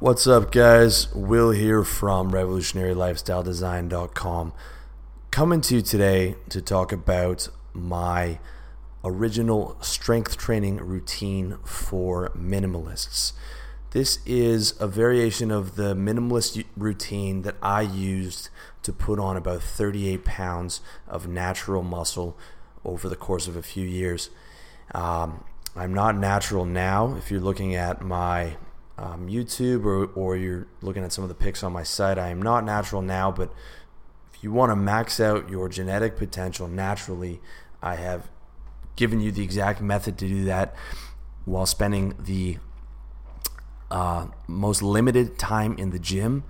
What's up, guys? Will here from RevolutionaryLifestyleDesign.com. Coming to you today to talk about my original strength training routine for minimalists. This is a variation of the minimalist routine that I used to put on about 38 pounds of natural muscle over the course of a few years. Um, I'm not natural now. If you're looking at my um, YouTube or, or you're looking at some of the pics on my site, I am not natural now, but if you want to max out your genetic potential naturally, I have given you the exact method to do that while spending the uh, most limited time in the gym,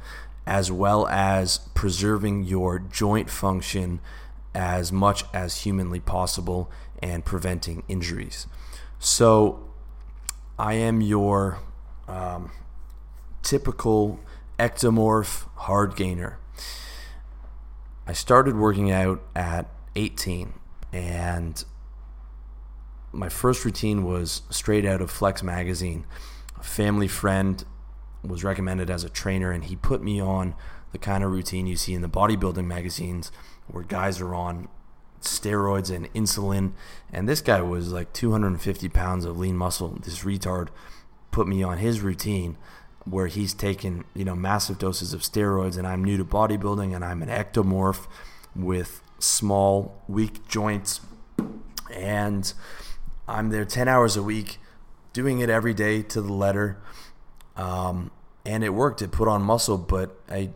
as well as preserving your joint function as much as humanly possible and preventing injuries. So, I am your um, typical ectomorph hard gainer. I started working out at 18 and my first routine was straight out of Flex magazine a family friend was recommended as a trainer, and he put me on the kind of routine you see in the bodybuilding magazines where guys are on steroids and insulin. And this guy was like 250 pounds of lean muscle. This retard put me on his routine where he's taken, you know, massive doses of steroids and I'm new to bodybuilding and I'm an ectomorph with small, weak joints and I'm there 10 hours a week doing it every day to the letter. Um, and it worked. It put on muscle, but I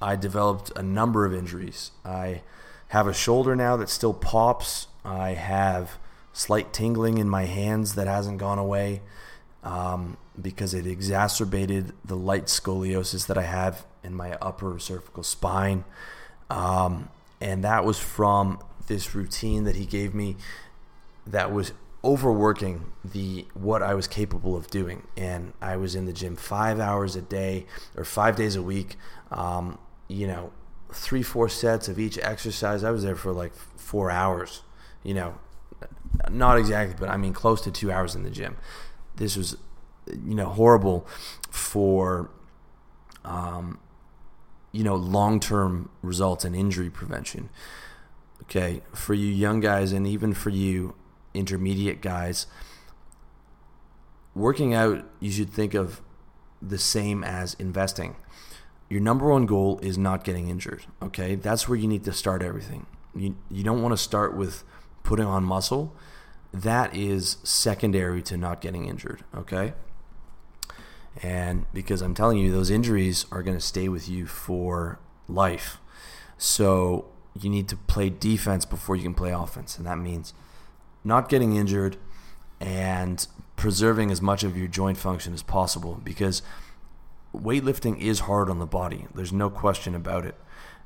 I developed a number of injuries. I have a shoulder now that still pops. I have slight tingling in my hands that hasn't gone away um, because it exacerbated the light scoliosis that I have in my upper cervical spine. Um, and that was from this routine that he gave me that was overworking the what I was capable of doing, and I was in the gym five hours a day or five days a week. Um, you know, three four sets of each exercise. I was there for like four hours. You know, not exactly, but I mean close to two hours in the gym. This was, you know, horrible for, um, you know, long term results and injury prevention. Okay, for you young guys, and even for you intermediate guys. Working out, you should think of the same as investing. Your number one goal is not getting injured, okay? That's where you need to start everything. You, you don't want to start with putting on muscle. That is secondary to not getting injured, okay? And because I'm telling you, those injuries are going to stay with you for life. So you need to play defense before you can play offense. And that means not getting injured, and preserving as much of your joint function as possible because weightlifting is hard on the body. There's no question about it.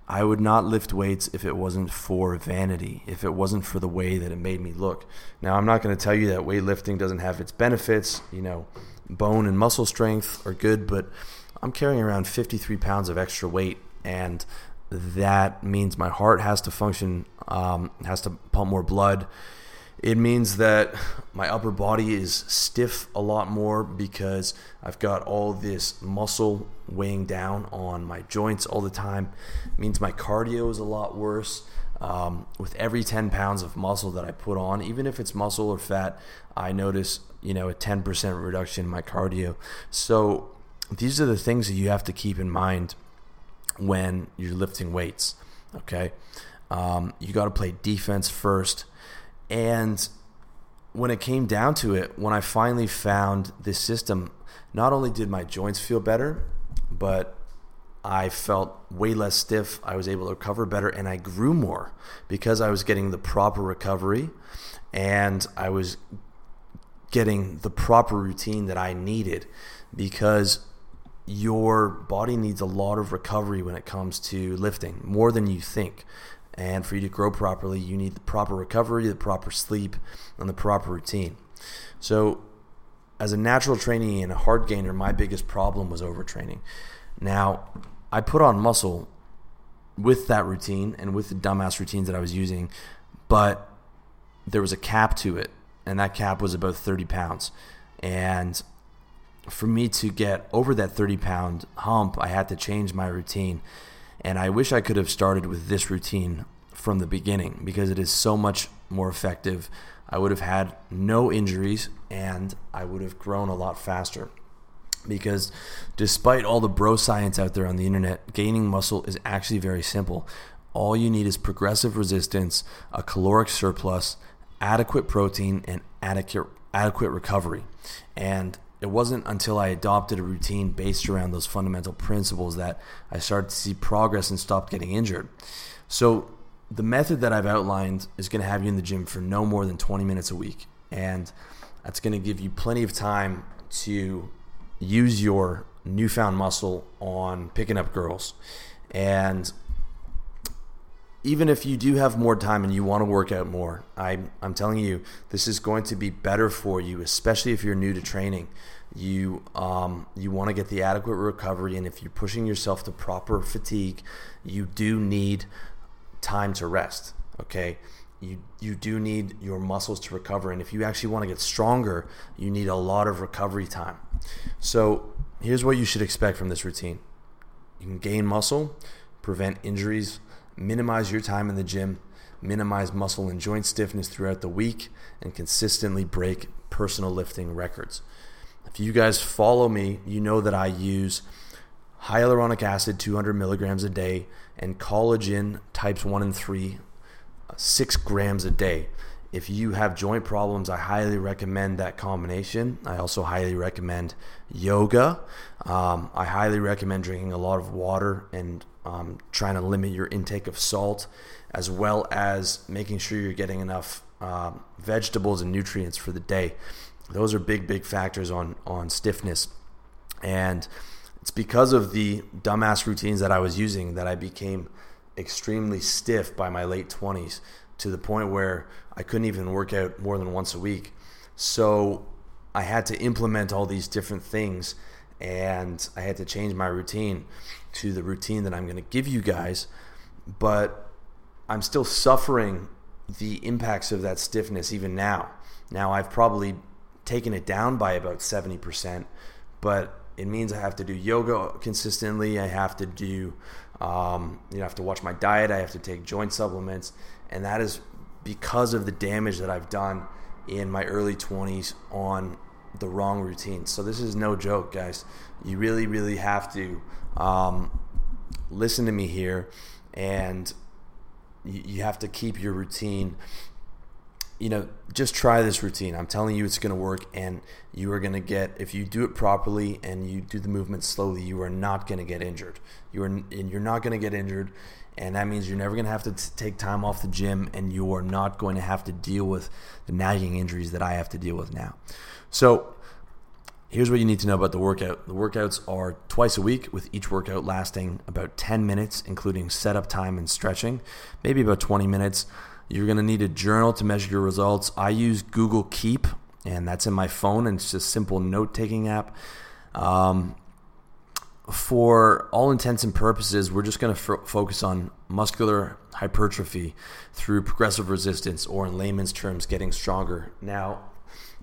I would not lift weights if it wasn't for vanity, if it wasn't for the way that it made me look. Now, I'm not going to tell you that weightlifting doesn't have its benefits. You know, bone and muscle strength are good, but I'm carrying around 53 pounds of extra weight, and that means my heart has to function, um, has to pump more blood it means that my upper body is stiff a lot more because I've got all this muscle weighing down on my joints all the time. It means my cardio is a lot worse. Um, with every 10 pounds of muscle that I put on, even if it's muscle or fat, I notice you know a 10% reduction in my cardio. So these are the things that you have to keep in mind when you're lifting weights. Okay, um, you got to play defense first and when it came down to it, when I finally found this system, not only did my joints feel better, but I felt way less stiff. I was able to recover better and I grew more because I was getting the proper recovery and I was getting the proper routine that I needed because your body needs a lot of recovery when it comes to lifting, more than you think. And for you to grow properly, you need the proper recovery, the proper sleep, and the proper routine. So, as a natural trainee and a hard gainer, my biggest problem was overtraining. Now, I put on muscle with that routine and with the dumbass routines that I was using, but there was a cap to it, and that cap was about 30 pounds. And for me to get over that 30 pound hump, I had to change my routine. And I wish I could have started with this routine from the beginning because it is so much more effective. I would have had no injuries and I would have grown a lot faster. Because despite all the bro science out there on the internet, gaining muscle is actually very simple. All you need is progressive resistance, a caloric surplus, adequate protein, and adequate adequate recovery. And it wasn't until I adopted a routine based around those fundamental principles that I started to see progress and stopped getting injured. So, the method that I've outlined is going to have you in the gym for no more than 20 minutes a week. And that's going to give you plenty of time to use your newfound muscle on picking up girls. And even if you do have more time and you want to work out more, I, I'm telling you, this is going to be better for you, especially if you're new to training. You um, you want to get the adequate recovery, and if you're pushing yourself to proper fatigue, you do need time to rest. Okay, you you do need your muscles to recover, and if you actually want to get stronger, you need a lot of recovery time. So here's what you should expect from this routine: you can gain muscle, prevent injuries minimize your time in the gym, minimize muscle and joint stiffness throughout the week, and consistently break personal lifting records. If you guys follow me, you know that I use hyaluronic acid 200 milligrams a day and collagen types 1 and 3 uh, 6 grams a day. If you have joint problems, I highly recommend that combination. I also highly recommend yoga. Um, I highly recommend drinking a lot of water and um, trying to limit your intake of salt, as well as making sure you're getting enough uh, vegetables and nutrients for the day. Those are big, big factors on on stiffness, and it's because of the dumbass routines that I was using that I became extremely stiff by my late 20s to the point where I couldn't even work out more than once a week. So I had to implement all these different things and I had to change my routine to the routine that I'm going to give you guys, but I'm still suffering the impacts of that stiffness even now. Now I've probably taken it down by about 70%, but it means I have to do yoga consistently. I have to do, um, you know, I have to watch my diet. I have to take joint supplements, and that is because of the damage that I've done in my early 20s on the wrong routine. So this is no joke, guys. You really, really have to um, listen to me here, and you, you have to keep your routine. You know, just try this routine. I'm telling you, it's going to work, and you are going to get. If you do it properly and you do the movement slowly, you are not going to get injured. You are, and you're not going to get injured, and that means you're never going to have to t- take time off the gym, and you are not going to have to deal with the nagging injuries that I have to deal with now. So Here's what you need to know about the workout. The workouts are twice a week, with each workout lasting about 10 minutes, including setup time and stretching, maybe about 20 minutes. You're going to need a journal to measure your results. I use Google Keep, and that's in my phone, and it's just a simple note taking app. Um, for all intents and purposes, we're just going to f- focus on muscular hypertrophy through progressive resistance, or in layman's terms, getting stronger. Now,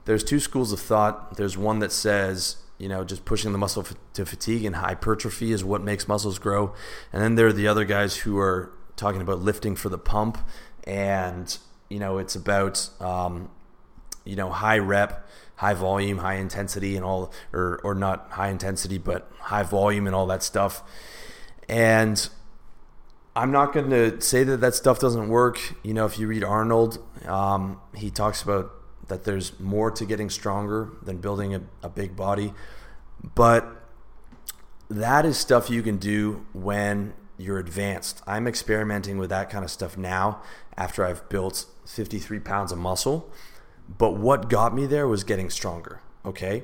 there's two schools of thought. There's one that says, you know, just pushing the muscle f- to fatigue and hypertrophy is what makes muscles grow. And then there are the other guys who are talking about lifting for the pump. And, you know, it's about, um, you know, high rep, high volume, high intensity, and all, or, or not high intensity, but high volume and all that stuff. And I'm not going to say that that stuff doesn't work. You know, if you read Arnold, um, he talks about that there's more to getting stronger than building a, a big body. But that is stuff you can do when you're advanced. I'm experimenting with that kind of stuff now after I've built 53 pounds of muscle. But what got me there was getting stronger. Okay.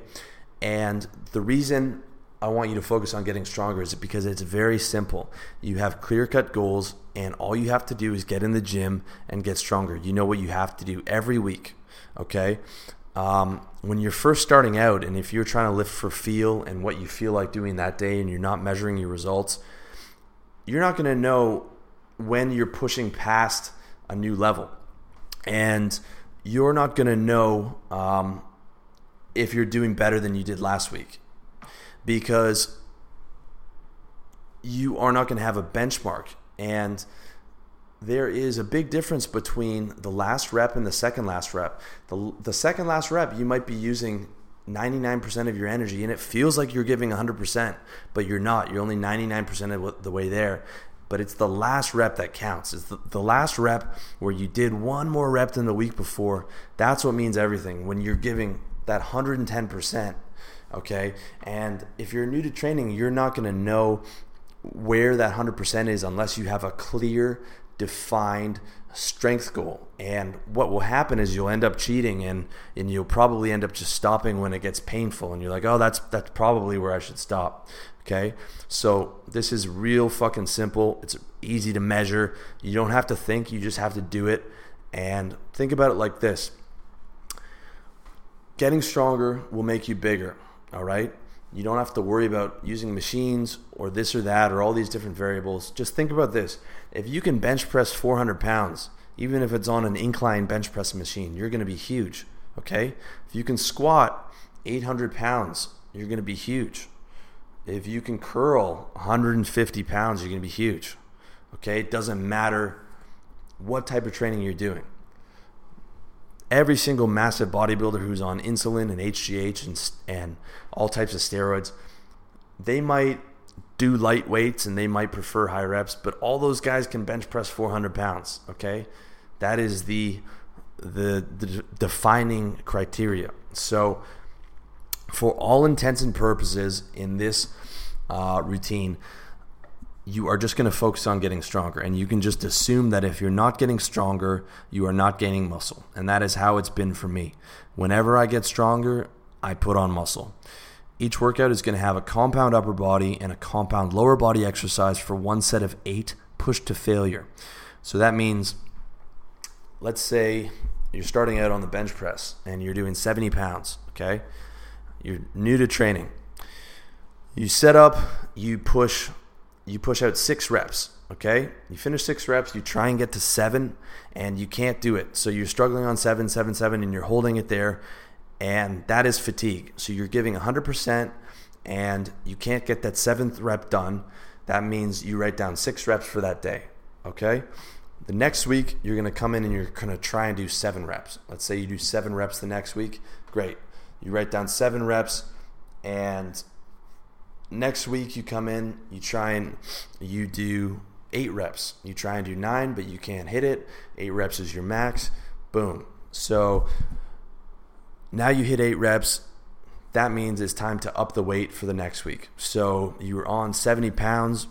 And the reason I want you to focus on getting stronger is because it's very simple. You have clear cut goals, and all you have to do is get in the gym and get stronger. You know what you have to do every week. Okay. Um, when you're first starting out, and if you're trying to lift for feel and what you feel like doing that day, and you're not measuring your results, you're not going to know when you're pushing past a new level. And you're not going to know um, if you're doing better than you did last week. because you are not going to have a benchmark. And there is a big difference between the last rep and the second last rep. The, the second last rep, you might be using 99% of your energy and it feels like you're giving 100%, but you're not. You're only 99% of the way there. But it's the last rep that counts. It's the, the last rep where you did one more rep than the week before. That's what means everything. When you're giving that 110%, okay? And if you're new to training, you're not going to know where that 100% is unless you have a clear, defined strength goal. And what will happen is you'll end up cheating and, and you'll probably end up just stopping when it gets painful. And you're like, oh, that's, that's probably where I should stop. Okay. So this is real fucking simple. It's easy to measure. You don't have to think, you just have to do it. And think about it like this getting stronger will make you bigger. All right. You don't have to worry about using machines or this or that or all these different variables. Just think about this. If you can bench press 400 pounds, even if it's on an incline bench press machine, you're going to be huge. Okay? If you can squat 800 pounds, you're going to be huge. If you can curl 150 pounds, you're going to be huge. Okay? It doesn't matter what type of training you're doing every single massive bodybuilder who's on insulin and HGH and, and all types of steroids, they might do light weights and they might prefer high reps, but all those guys can bench press 400 pounds. Okay, that is the the, the defining criteria. So, for all intents and purposes, in this uh, routine, you are just going to focus on getting stronger. And you can just assume that if you're not getting stronger, you are not gaining muscle. And that is how it's been for me. Whenever I get stronger, I put on muscle. Each workout is going to have a compound upper body and a compound lower body exercise for one set of eight push to failure. So that means, let's say you're starting out on the bench press and you're doing 70 pounds, okay? You're new to training. You set up, you push you push out six reps. Okay, you finish six reps, you try and get to seven, and you can't do it. So you're struggling on seven, seven, seven, and you're holding it there, and that is fatigue. So you're giving 100%, and you can't get that seventh rep done. That means you write down six reps for that day. Okay, the next week you're to come in and you're to try and do seven reps. Let's say you do seven reps the next week. Great. You write down seven reps, and next week you come in, you try and you do eight reps. You try and do nine, but you can't hit it. Eight reps is your max. Boom. So now you hit eight reps. That means it's time to up the weight for the next week. So you were on 70 pounds.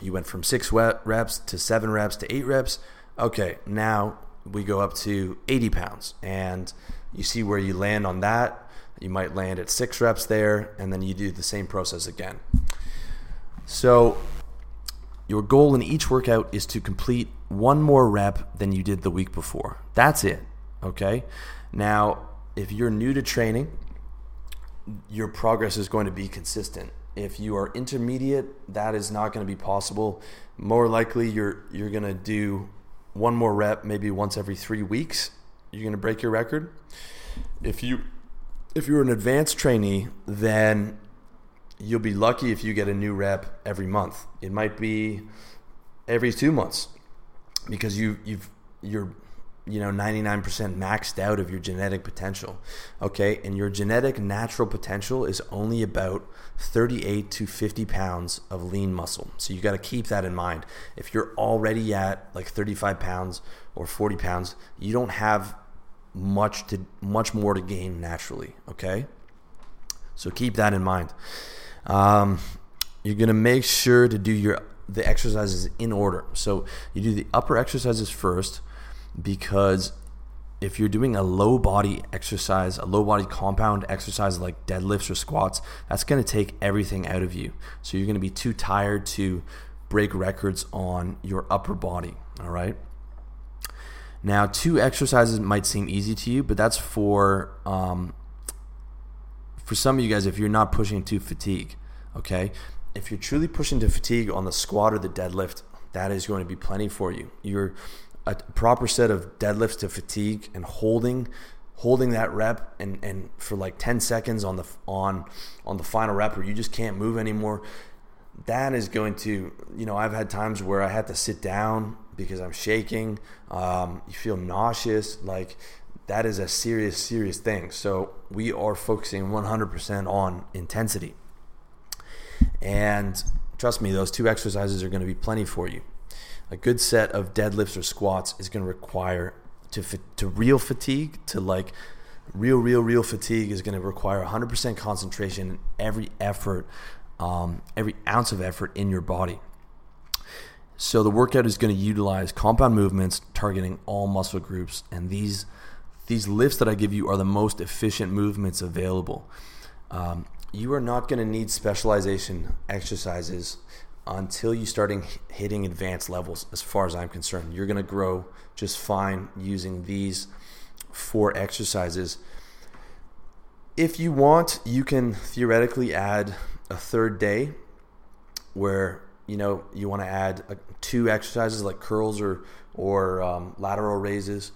You went from six reps to seven reps to eight reps. Okay, now we go up to 80 pounds and you see where you land on that you might land at six reps there, and then you do the same process again. So, your goal in each workout is to complete one more rep than you did the week before. That's it. Okay. Now, if you're new to training, your progress is going to be consistent. If you are intermediate, that is not going to be possible. More likely, you're you're going to do one more rep, maybe once every three weeks. You're going to break your record. If you if you're an advanced trainee, then you'll be lucky if you get a new rep every month. It might be every two months because you you've you're you know 99% maxed out of your genetic potential okay? And your genetic natural potential is only about 38 to 50 pounds of lean muscle. So you got to keep that in mind. If you're already at like 35 pounds or 40 pounds you don't have much to much more to gain naturally. Okay, so keep that in mind. Um, you're gonna make sure to do your the exercises in order. So you do the upper exercises first because if you're doing a low body exercise, a low body compound exercise like deadlifts or squats, that's going to take everything out of you. So you're going to be too tired to break records on your upper body. All right. Now, two exercises might seem easy to you, but that's for um, for some of you guys if you're not pushing to fatigue. Okay, if you're truly pushing to fatigue on the squat or the deadlift, that is going to be plenty for you. You're a proper set of deadlifts to fatigue and holding holding that rep and, and for like 10 seconds on the on on the final rep where you just can't move anymore that is going to you know i've had times where i had to sit down because i'm shaking um, you feel nauseous like that is a serious serious thing. So we are focusing 100% on intensity. And trust me those two exercises are going to be plenty for you. A good set of deadlifts or squats is going to require to to real fatigue to like real real real fatigue is going to require 100% concentration in every effort um, every ounce of effort in your body so the workout is going to utilize compound movements targeting all muscle groups and these these lifts that i give you are the most efficient movements available. Um, you are not going to need specialization exercises until you starting hitting advanced levels as far as i'm concerned. You're going to grow just fine using these four exercises. If you want you can theoretically add a third day where you know you want to add a, two exercises like curls or or um, lateral raises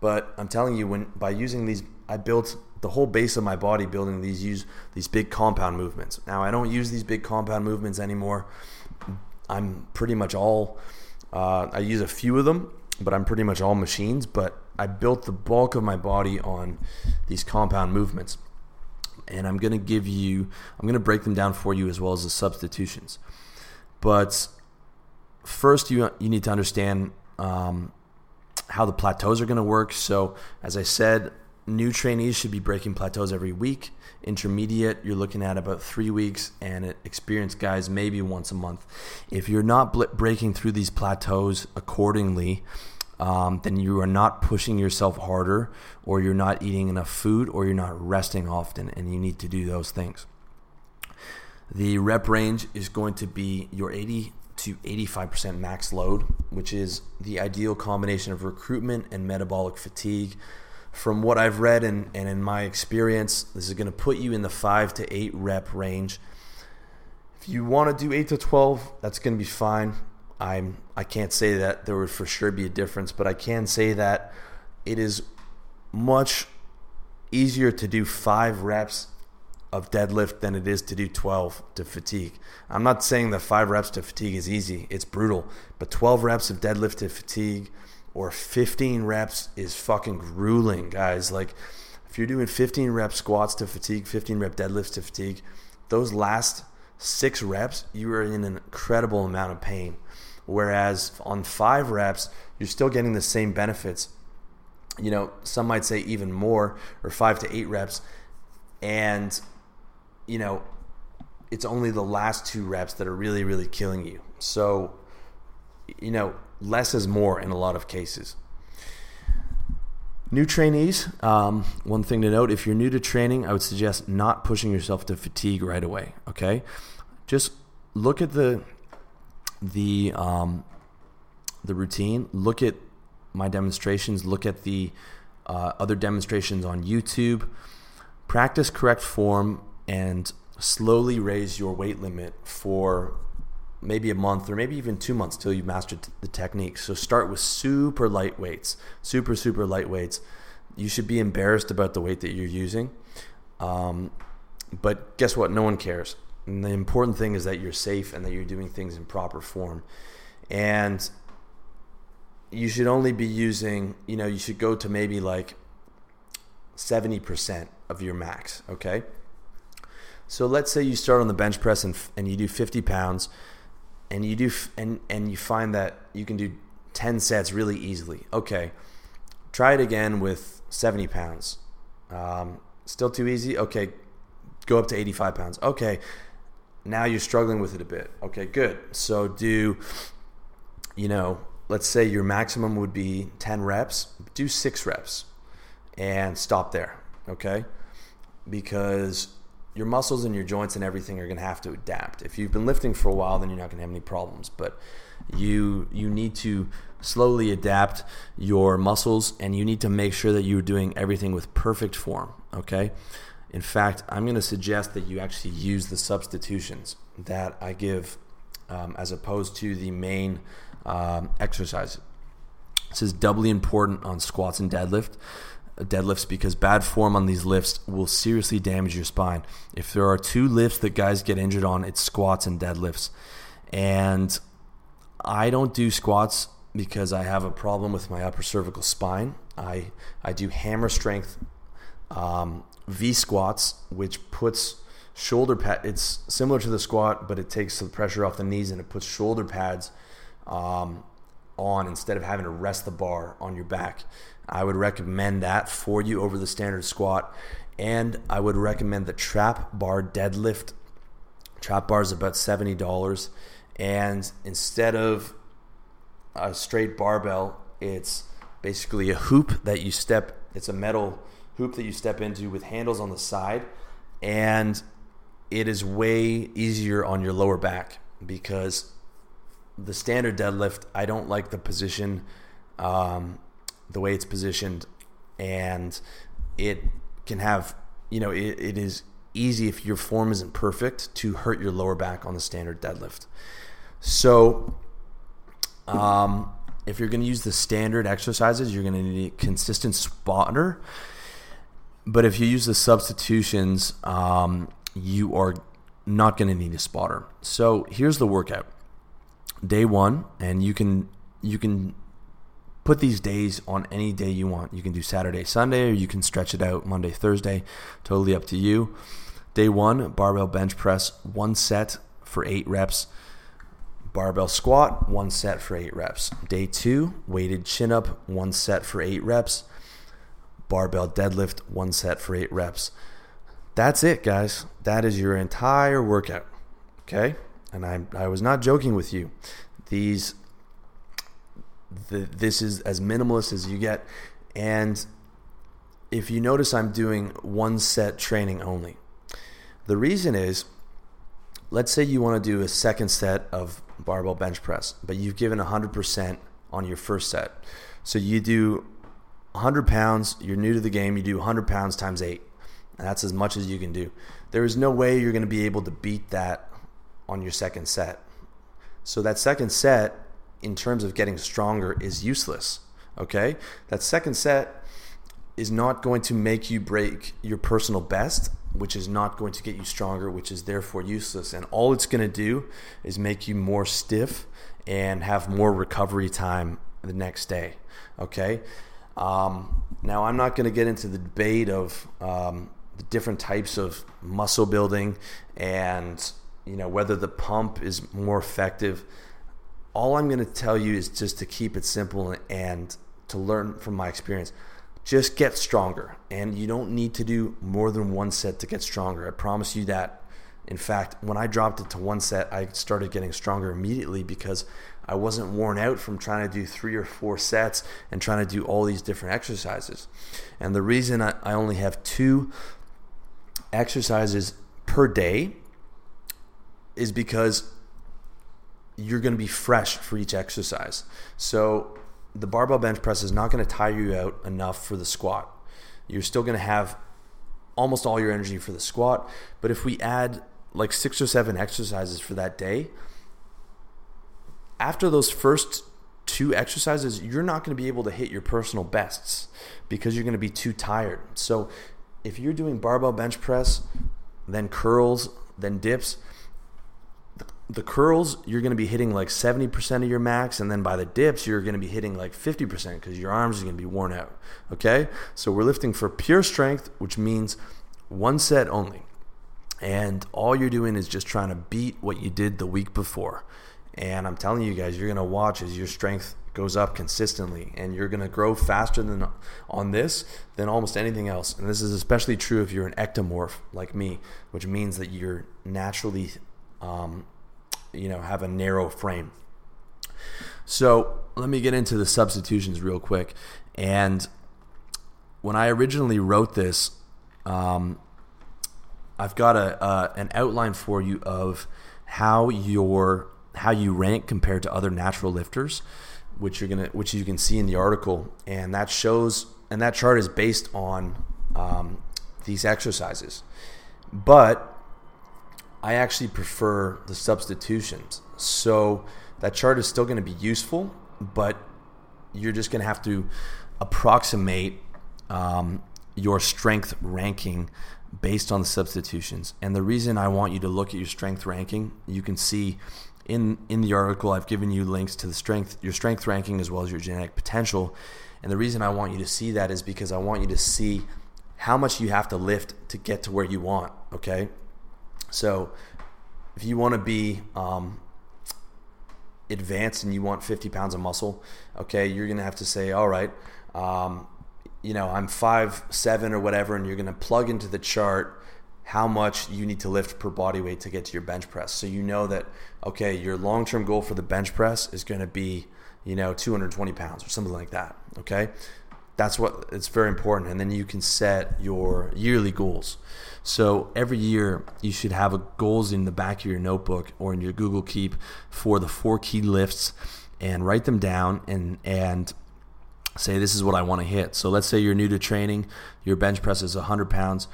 but i'm telling you when by using these i built the whole base of my body building these use these big compound movements now i don't use these big compound movements anymore I'm pretty much all. Uh, I use a few of them, but I'm pretty much all machines. But I built the bulk of my body on these compound movements, and I'm going to give you. I'm going to break them down for you as well as the substitutions. But first, you you need to understand um, how the plateaus are going to work. So, as I said, new trainees should be breaking plateaus every week. Intermediate, you're looking at about three weeks, and experienced guys maybe once a month. If you're not breaking through these plateaus accordingly, um, then you are not pushing yourself harder, or you're not eating enough food, or you're not resting often, and you need to do those things. The rep range is going to be your 80 to 85% max load, which is the ideal combination of recruitment and metabolic fatigue from what I've read and, and in my experience, this is going to put you in the five to eight rep range. If you want to do eight to 12, that's going to be fine. I'm, I can't say that there would for sure be a difference, but I can say that it is much easier to do five reps of deadlift than it is to do 12 to fatigue. I'm not saying that five reps to fatigue is easy, it's brutal, but 12 reps of deadlift to fatigue or 15 reps is fucking grueling, guys. Like, if you're doing 15 rep squats to fatigue, 15 rep deadlifts to fatigue, those last six reps, you are in an incredible amount of pain. Whereas on five reps, you're still getting the same benefits. You know, some might say even more, or five to eight reps. And, you know, it's only the last two reps that are really, really killing you. So, you know, less is more in a lot of cases. New trainees, um, one thing to note if you're new to training, I would suggest not pushing yourself to fatigue right away. Okay, just look at the the um, the routine. Look at my demonstrations. Look at the uh, other demonstrations on YouTube. Practice correct form and slowly raise your weight limit for maybe a month or maybe even two months till you've mastered the technique. So start with super light weights, super, super light weights. You should be embarrassed about the weight that you're using. Um, but guess what? No one cares. And the important thing is that you're safe and that you're doing things in proper form. And you should only be using, you know, you should go to maybe like 70% of your max, okay? So let's say you start on the bench press and, and you do 50 pounds and you do and and you find that you can do 10 sets really easily. Okay try it again with 70 pounds. Um, still too easy? Okay go up to 85 pounds. Okay now you're struggling with it a bit. Okay good. So do you know let's say your maximum would be 10 reps. Do six reps and stop there. Okay? Because your muscles and your joints and everything are going to have to adapt. If you've been lifting for a while, then you're not going to have any problems. But you you need to slowly adapt your muscles, and you need to make sure that you're doing everything with perfect form. Okay. In fact, I'm going to suggest that you actually use the substitutions that I give um, as opposed to the main um, exercise. This is doubly important on squats and deadlift deadlifts because bad form on these lifts will seriously damage your spine. If there are two lifts that guys get injured on, it's squats and deadlifts. And I don't do squats because I have a problem with my upper cervical spine. I I do hammer strength um, V squats, which puts shoulder pad. It's similar to the squat, but it takes the pressure off the knees and it puts shoulder pads um, on instead of having to rest the bar on your back. I would recommend that for you over the standard squat. And I would recommend the trap bar deadlift. Trap bar is about $70. And instead of a straight barbell, it's basically a hoop that you step, it's a metal hoop that you step into with handles on the side. And it is way easier on your lower back because the standard deadlift, I don't like the position, um, the way it's positioned, and it can have, you know, it, it is easy if your form isn't perfect to hurt your lower back on the standard deadlift. So, um, if you're going to use the standard exercises, you're going to need a consistent spotter. But if you use the substitutions, um, you are not going to need a spotter. So here's the workout day one, and you can you can put these days on any day you want. You can do Saturday, Sunday, or you can stretch it out Monday, Thursday. Totally up to you. Day one, barbell bench press, one set for eight reps. Barbell squat, one set for eight reps. Day two, weighted chin up, one set for eight reps. Barbell deadlift, one set for eight reps. That's it, guys. That is your entire workout. Okay? and I, I was not joking with you. These, the, this is as minimalist as you get. And if you notice, I'm doing one set training only. The reason is, let's say you want to do a second set of barbell bench press, but you've given 100% on your first set. So you do 100 pounds, you're new to the game, you do 100 pounds times eight. And that's as much as you can do. There is no way you're going to be able to beat that on your second set. So that second set, in terms of getting stronger, is useless. Okay? That second set is not going to make you break your personal best, which is not going to get you stronger, which is therefore useless. And all it's going to do is make you more stiff and have more recovery time the next day. Okay? Um, now, I'm not going to get into the debate of um, the different types of muscle building and you know whether the pump is more effective all i'm going to tell you is just to keep it simple and to learn from my experience. Just get stronger and you don't need to do more than one set to get stronger. I promise you that. In fact when i dropped it to one set i started getting stronger immediately because i wasn't worn out from trying to do three or four sets and trying to do all these different exercises. And the reason i, I only have two exercises per day is because you're going to be fresh for each exercise. So the barbell bench press is not going to tire you out enough for the squat. You're still going to have almost all your energy for the squat, but if we add like 6 or 7 exercises for that day, after those first two exercises, you're not going to be able to hit your personal bests because you're going to be too tired. So if you're doing barbell bench press, then curls, then dips, the curls you're going to be hitting like 70% of your max and then by the dips you're going to be hitting like 50% because your arms are going to be worn out okay? So we're lifting for pure strength which means one set only. And all you're doing is just trying to beat what you did the week before. And i'm telling you guys you're going to watch as your strength goes up consistently and you're going to grow faster than on this than almost anything else. And this is especially true if you're an ectomorph like me which means that you're naturally um, you know have a narrow frame. So let me get into the substitutions real quick. And when I originally wrote this, um, I've got a an outline for you of how your how you rank compared to other natural lifters, which you're gonna which you can see in the article, and that shows and that chart is based on um, these exercises. But I actually prefer the substitutions. So that chart is still going to be useful, but you're just going to have to approximate um, your strength ranking based on the substitutions. And the reason I want you to look at your strength ranking, you can see in in the article I've given you links to the strength your strength ranking as well as your genetic potential. And the reason I want you to see that is because I want you to see how much you have to lift to get to where you want. Okay, so if you want to be um, advanced and you want 50 pounds of muscle, okay, you're gonna have to say, all right, um, you know, I'm five seven or whatever, and you're gonna plug into the chart how much you need to lift per body weight to get to your bench press. So you know that okay, your long term goal for the bench press is going to be you know 220 pounds or something like that. Okay, that's what it's very important, and then you can set your yearly goals. So every year you should have a goals in the back of your notebook or in your Google Keep for the four key lifts, and write them down and and say this is what I want to hit. So let's say you're new to training, your bench press is 100 pounds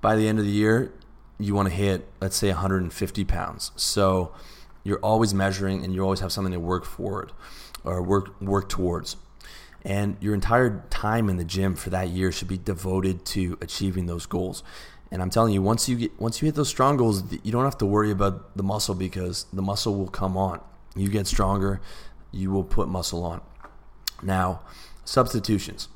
by the end of the year, you want to hit, let's say, 150 pounds. So you're always measuring and you always have something to work forward or work work towards. And your entire time in the gym for that year should be devoted to achieving those goals. And I'm telling you, once you get once you hit those strong goals, you don't have to worry about the muscle because the muscle will come on. You get stronger, you will put muscle on. Now, substitutions.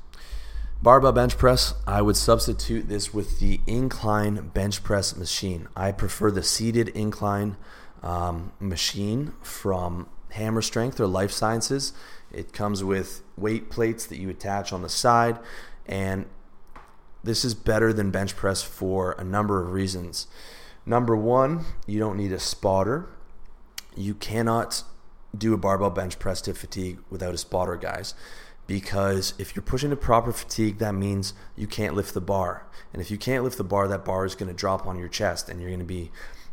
Barbell bench press, I would substitute this with the incline bench press machine. I prefer the seated incline um, machine from Hammer Strength or Life Sciences. It comes with weight plates that you attach on the side, and this is better than bench press for a number of reasons. Number one, you don't need a spotter. You cannot do a barbell bench press to fatigue without a spotter, guys because if you're pushing to proper fatigue, that means you can't lift the bar. And if you can't lift the bar, that bar is going to drop on your chest and you're going to be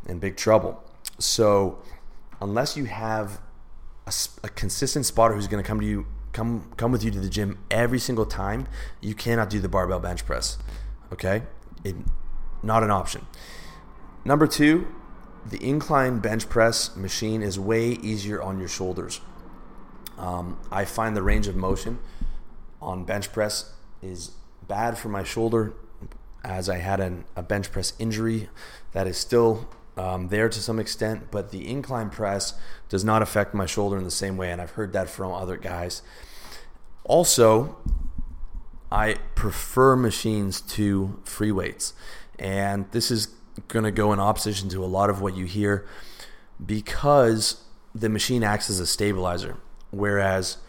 in big trouble. So, unless you have a, a consistent spotter who's going to come to you, come come with you to the gym every single time, you cannot do the barbell bench press. Okay, it, not an option. Number two, the incline bench press machine is way easier on your shoulders. Um, I find the range of motion on bench press is bad for my shoulder as I had an, a bench press injury that is still um, there to some extent, but the incline press does not affect my shoulder in the same way, and I've heard that from other guys. Also, I prefer machines to free weights, and this is going to go in opposition to a lot of what you hear because the machine acts as a stabilizer. Whereas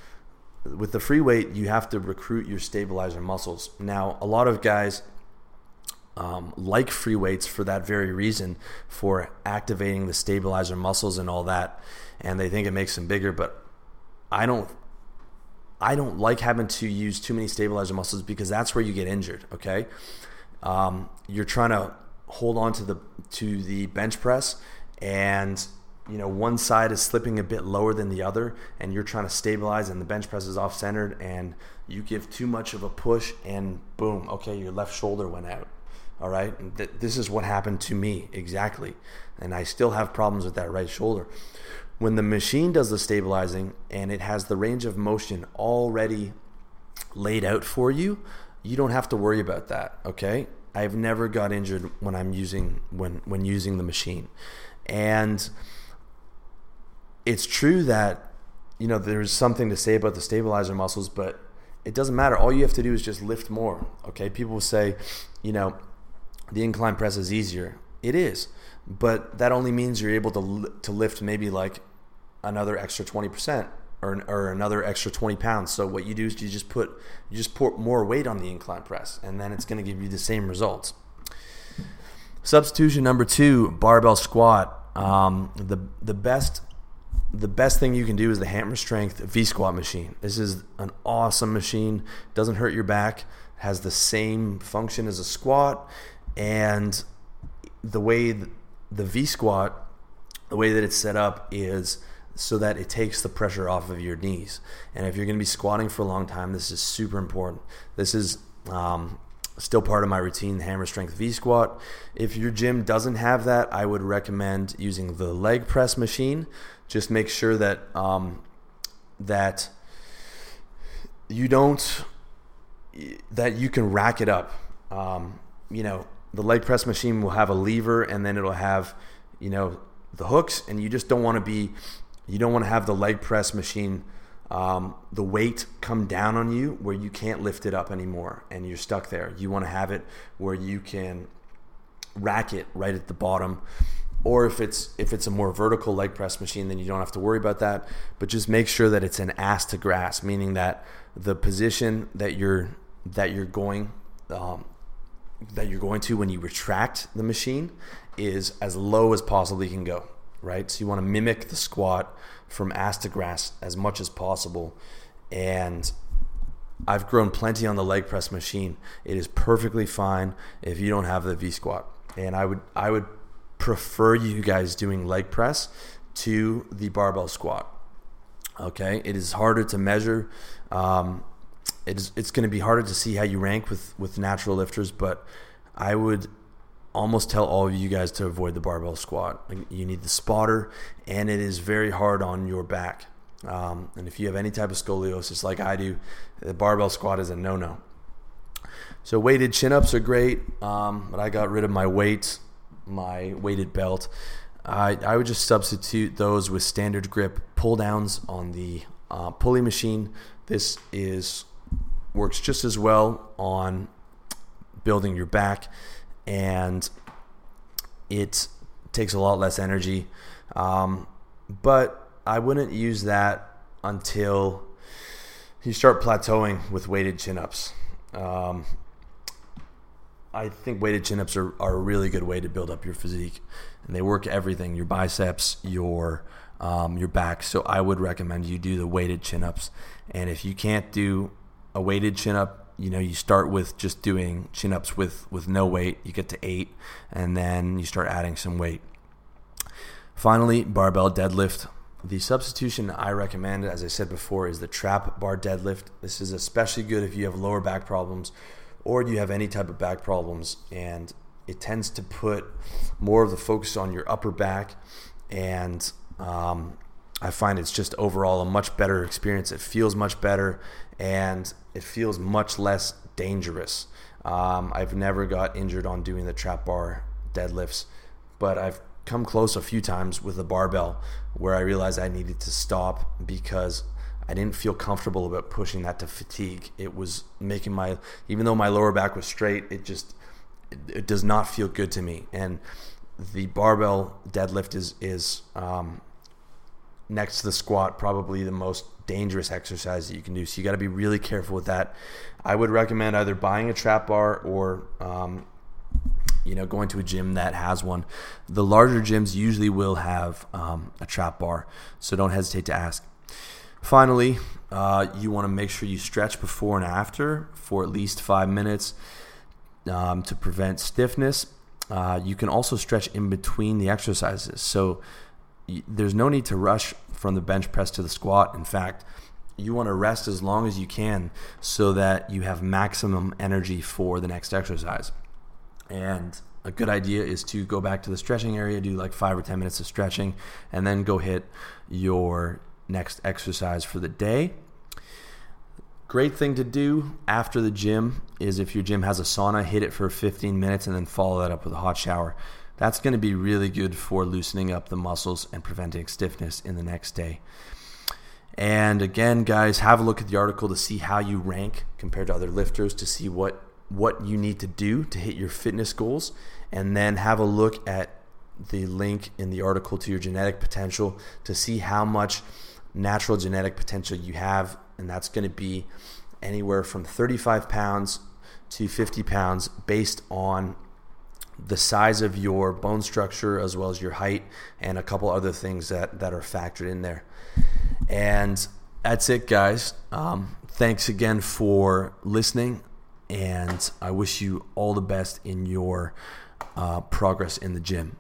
with the free weight, you have to recruit your stabilizer muscles. Now, a lot of guys um, like free weights for that very reason, for activating the stabilizer muscles and all that, and they think it makes them bigger. But I don't. I don't like having to use too many stabilizer muscles because that's where you get injured. Okay, um, you're trying to hold on to the to the bench press and you know one side is slipping a bit lower than the other and you're trying to stabilize and the bench press is off centered and you give too much of a push and boom okay your left shoulder went out all right? This is what happened to me exactly. And i still have problems with that right shoulder. When the machine does the stabilizing and it has the range of motion already laid out for you you don't have to worry about that okay? I've never got injured when i'm using when when using the machine. And it's true that you know there's something to say about the stabilizer muscles, but it doesn't matter. All you have to do is just lift more. Okay, people say, you know, the incline press is easier. It is, but that only means you're able to to lift maybe like another extra twenty percent or, or another extra 20 pounds. So what you do is you just put you just put more weight on the incline press, and then it's going to give you the same results. Substitution number two: barbell squat. Um, the the best the best thing you can do is the hammer strength V squat machine. This is an awesome machine. Doesn't hurt your back. Has the same function as a squat, and the way the V squat, the way that it's set up is so that it takes the pressure off of your knees. And if you're going to be squatting for a long time, this is super important. This is um, still part of my routine, hammer strength V squat. If your gym doesn't have that, I would recommend using the leg press machine just make sure that um, that you don't that you can rack it up. Um, you know, the leg press machine will have a lever and then it'll have, you know, the hooks, and you just don't want to be, you don't want to have the leg press machine, um, the weight come down on you where you can't lift it up anymore and you're stuck there. You want to have it where you can rack it right at the bottom or if it's if it's a more vertical leg press machine then you don't have to worry about that but just make sure that it's an ass to grass meaning that the position that you're that you're going um, that you're going to when you retract the machine is as low as possibly can go right so you want to mimic the squat from ass to grass as much as possible and I've grown plenty on the leg press machine. It is perfectly fine if you don't have the V squat. And I would I would prefer you guys doing leg press to the barbell squat. Okay, it is harder to measure. Um, it is, it's going to be harder to see how you rank with with natural lifters, but I would almost tell all of you guys to avoid the barbell squat. You need the spotter, and it is very hard on your back. Um, and if you have any type of scoliosis like I do, the barbell squat is a no no. So weighted chin ups are great, um, but I got rid of my weights my weighted belt. I, I would just substitute those with standard grip pull downs on the uh, pulley machine. This is works just as well on building your back, and it takes a lot less energy. Um, but I wouldn't use that until you start plateauing with weighted chin ups. Um, I think weighted chin ups are, are a really good way to build up your physique, and they work everything your biceps, your um, your back. So I would recommend you do the weighted chin ups. And if you can't do a weighted chin up, you know you start with just doing chin ups with with no weight. You get to eight, and then you start adding some weight. Finally, barbell deadlift. The substitution I recommend, as I said before, is the trap bar deadlift. This is especially good if you have lower back problems or you have any type of back problems and it tends to put more of the focus on your upper back and um, i find it's just overall a much better experience it feels much better and it feels much less dangerous um, i've never got injured on doing the trap bar deadlifts but i've come close a few times with the barbell where i realized i needed to stop because I didn't feel comfortable about pushing that to fatigue. It was making my even though my lower back was straight, it just it, does not feel good to me. And the barbell deadlift is is um, next to the squat probably the most dangerous exercise that you can do. So you got to be really careful with that. I would recommend either buying a trap bar or um, you know going to a gym that has one. The larger gyms usually will have um, a trap bar, so don't hesitate to ask. Finally, uh, you want to make sure you stretch before and after for at least five minutes um, to prevent stiffness. Uh, you can also stretch in between the exercises. So there's no need to rush from the bench press to the squat. In fact, you want to rest as long as you can so that you have maximum energy for the next exercise. And a good idea is to go back to the stretching area, do like five or 10 minutes of stretching, and then go hit your next exercise for the day. Great thing to do after the gym is if your gym has a sauna, hit it for 15 minutes and then follow that up with a hot shower. That's going to be really good for loosening up the muscles and preventing stiffness in the next day. And again, guys, have a look at the article to see how you rank compared to other lifters, to see what what you need to do to hit your fitness goals, and then have a look at the link in the article to your genetic potential to see how much natural genetic potential you have, and that's going to be anywhere from 35 pounds to 50 pounds based on the size of your bone structure as well as your height and a couple other things that, that are factored in there. And that's it, guys. Um, thanks again for listening, and I wish you all the best in your uh, progress in the gym.